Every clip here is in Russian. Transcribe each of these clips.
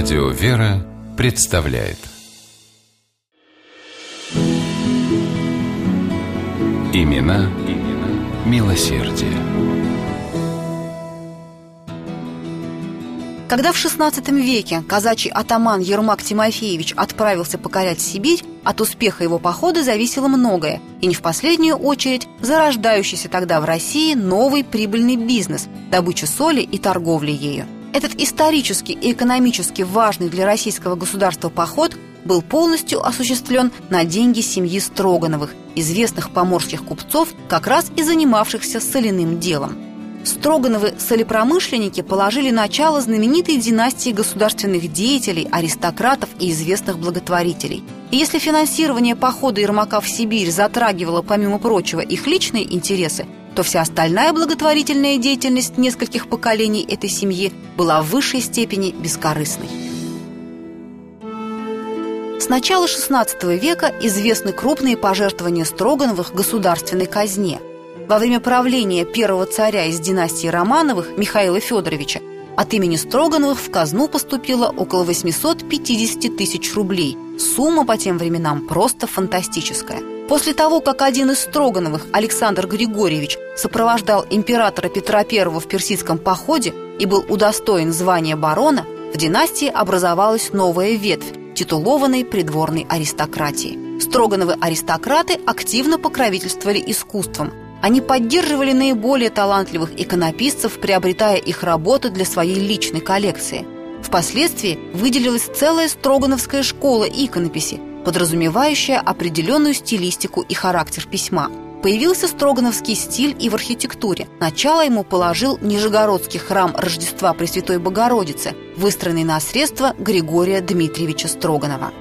Радио «Вера» представляет Имена, имена милосердие. Когда в XVI веке казачий атаман Ермак Тимофеевич отправился покорять Сибирь, от успеха его похода зависело многое, и не в последнюю очередь зарождающийся тогда в России новый прибыльный бизнес – добыча соли и торговля ею. Этот исторически и экономически важный для российского государства поход был полностью осуществлен на деньги семьи Строгановых, известных поморских купцов, как раз и занимавшихся соляным делом. Строгановы солепромышленники положили начало знаменитой династии государственных деятелей, аристократов и известных благотворителей. И если финансирование похода Ермака в Сибирь затрагивало, помимо прочего, их личные интересы, то вся остальная благотворительная деятельность нескольких поколений этой семьи была в высшей степени бескорыстной. С начала XVI века известны крупные пожертвования Строгановых государственной казне. Во время правления первого царя из династии Романовых Михаила Федоровича от имени Строгановых в казну поступило около 850 тысяч рублей. Сумма по тем временам просто фантастическая. После того, как один из Строгановых, Александр Григорьевич, сопровождал императора Петра I в персидском походе и был удостоен звания барона, в династии образовалась новая ветвь титулованной придворной аристократии. Строгановы аристократы активно покровительствовали искусством. Они поддерживали наиболее талантливых иконописцев, приобретая их работы для своей личной коллекции. Впоследствии выделилась целая Строгановская школа иконописи, подразумевающая определенную стилистику и характер письма – Появился строгановский стиль и в архитектуре. Начало ему положил Нижегородский храм Рождества Пресвятой Богородицы, выстроенный на средства Григория Дмитриевича Строганова.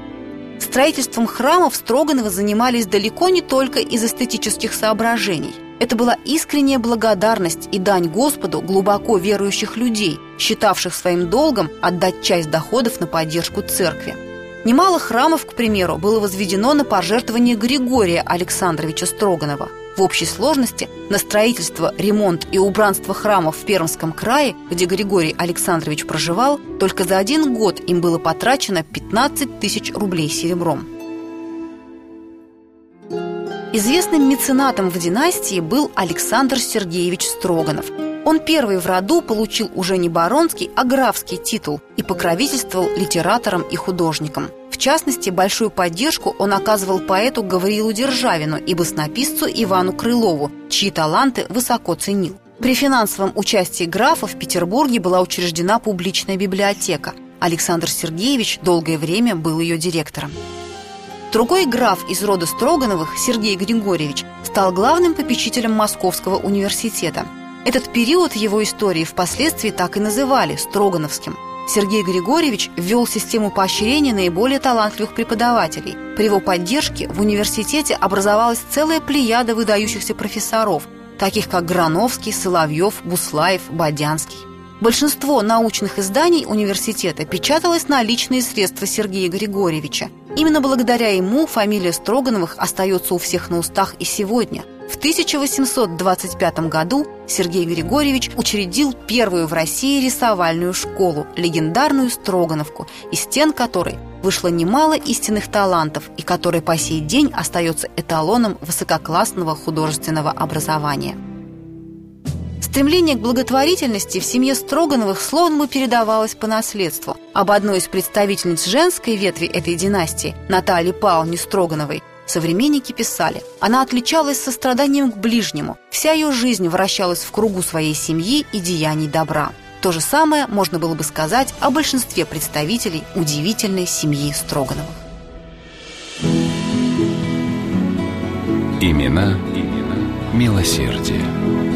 Строительством храмов Строгановы занимались далеко не только из эстетических соображений. Это была искренняя благодарность и дань Господу глубоко верующих людей, считавших своим долгом отдать часть доходов на поддержку церкви. Немало храмов, к примеру, было возведено на пожертвование Григория Александровича Строганова. В общей сложности на строительство, ремонт и убранство храмов в Пермском крае, где Григорий Александрович проживал, только за один год им было потрачено 15 тысяч рублей серебром. Известным меценатом в династии был Александр Сергеевич Строганов – он первый в роду получил уже не баронский, а графский титул и покровительствовал литераторам и художникам. В частности, большую поддержку он оказывал поэту Гавриилу Державину и баснописцу Ивану Крылову, чьи таланты высоко ценил. При финансовом участии графа в Петербурге была учреждена публичная библиотека. Александр Сергеевич долгое время был ее директором. Другой граф из рода Строгановых, Сергей Григорьевич, стал главным попечителем Московского университета – этот период его истории впоследствии так и называли – Строгановским. Сергей Григорьевич ввел систему поощрения наиболее талантливых преподавателей. При его поддержке в университете образовалась целая плеяда выдающихся профессоров, таких как Грановский, Соловьев, Буслаев, Бодянский. Большинство научных изданий университета печаталось на личные средства Сергея Григорьевича. Именно благодаря ему фамилия Строгановых остается у всех на устах и сегодня – в 1825 году Сергей Григорьевич учредил первую в России рисовальную школу, легендарную Строгановку, из стен которой вышло немало истинных талантов и которая по сей день остается эталоном высококлассного художественного образования. Стремление к благотворительности в семье Строгановых словно бы передавалось по наследству. Об одной из представительниц женской ветви этой династии, Наталье Павловне Строгановой, Современники писали, она отличалась состраданием к ближнему, вся ее жизнь вращалась в кругу своей семьи и деяний добра. То же самое можно было бы сказать о большинстве представителей удивительной семьи Строгановых. Имена, имена милосердие.